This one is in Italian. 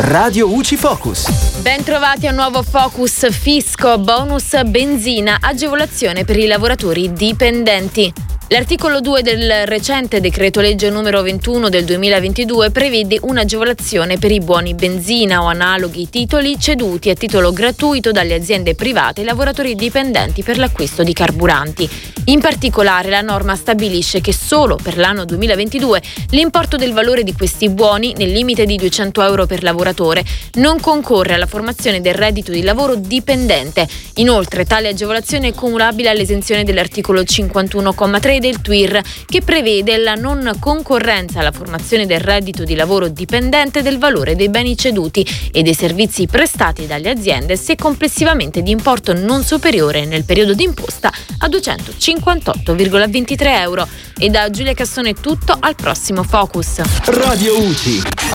Radio UCI Focus. Bentrovati a un nuovo Focus Fisco, bonus benzina, agevolazione per i lavoratori dipendenti. L'articolo 2 del recente decreto legge numero 21 del 2022 prevede un'agevolazione per i buoni benzina o analoghi titoli ceduti a titolo gratuito dalle aziende private ai lavoratori dipendenti per l'acquisto di carburanti. In particolare la norma stabilisce che solo per l'anno 2022 l'importo del valore di questi buoni, nel limite di 200 euro per lavoratore, non concorre alla formazione del reddito di lavoro dipendente. Inoltre tale agevolazione è cumulabile all'esenzione dell'articolo 51,3 del TWIR che prevede la non concorrenza alla formazione del reddito di lavoro dipendente del valore dei beni ceduti e dei servizi prestati dalle aziende se complessivamente di importo non superiore nel periodo d'imposta a 258,23 euro. E da Giulia Cassone è tutto, al prossimo Focus. Radio UCI.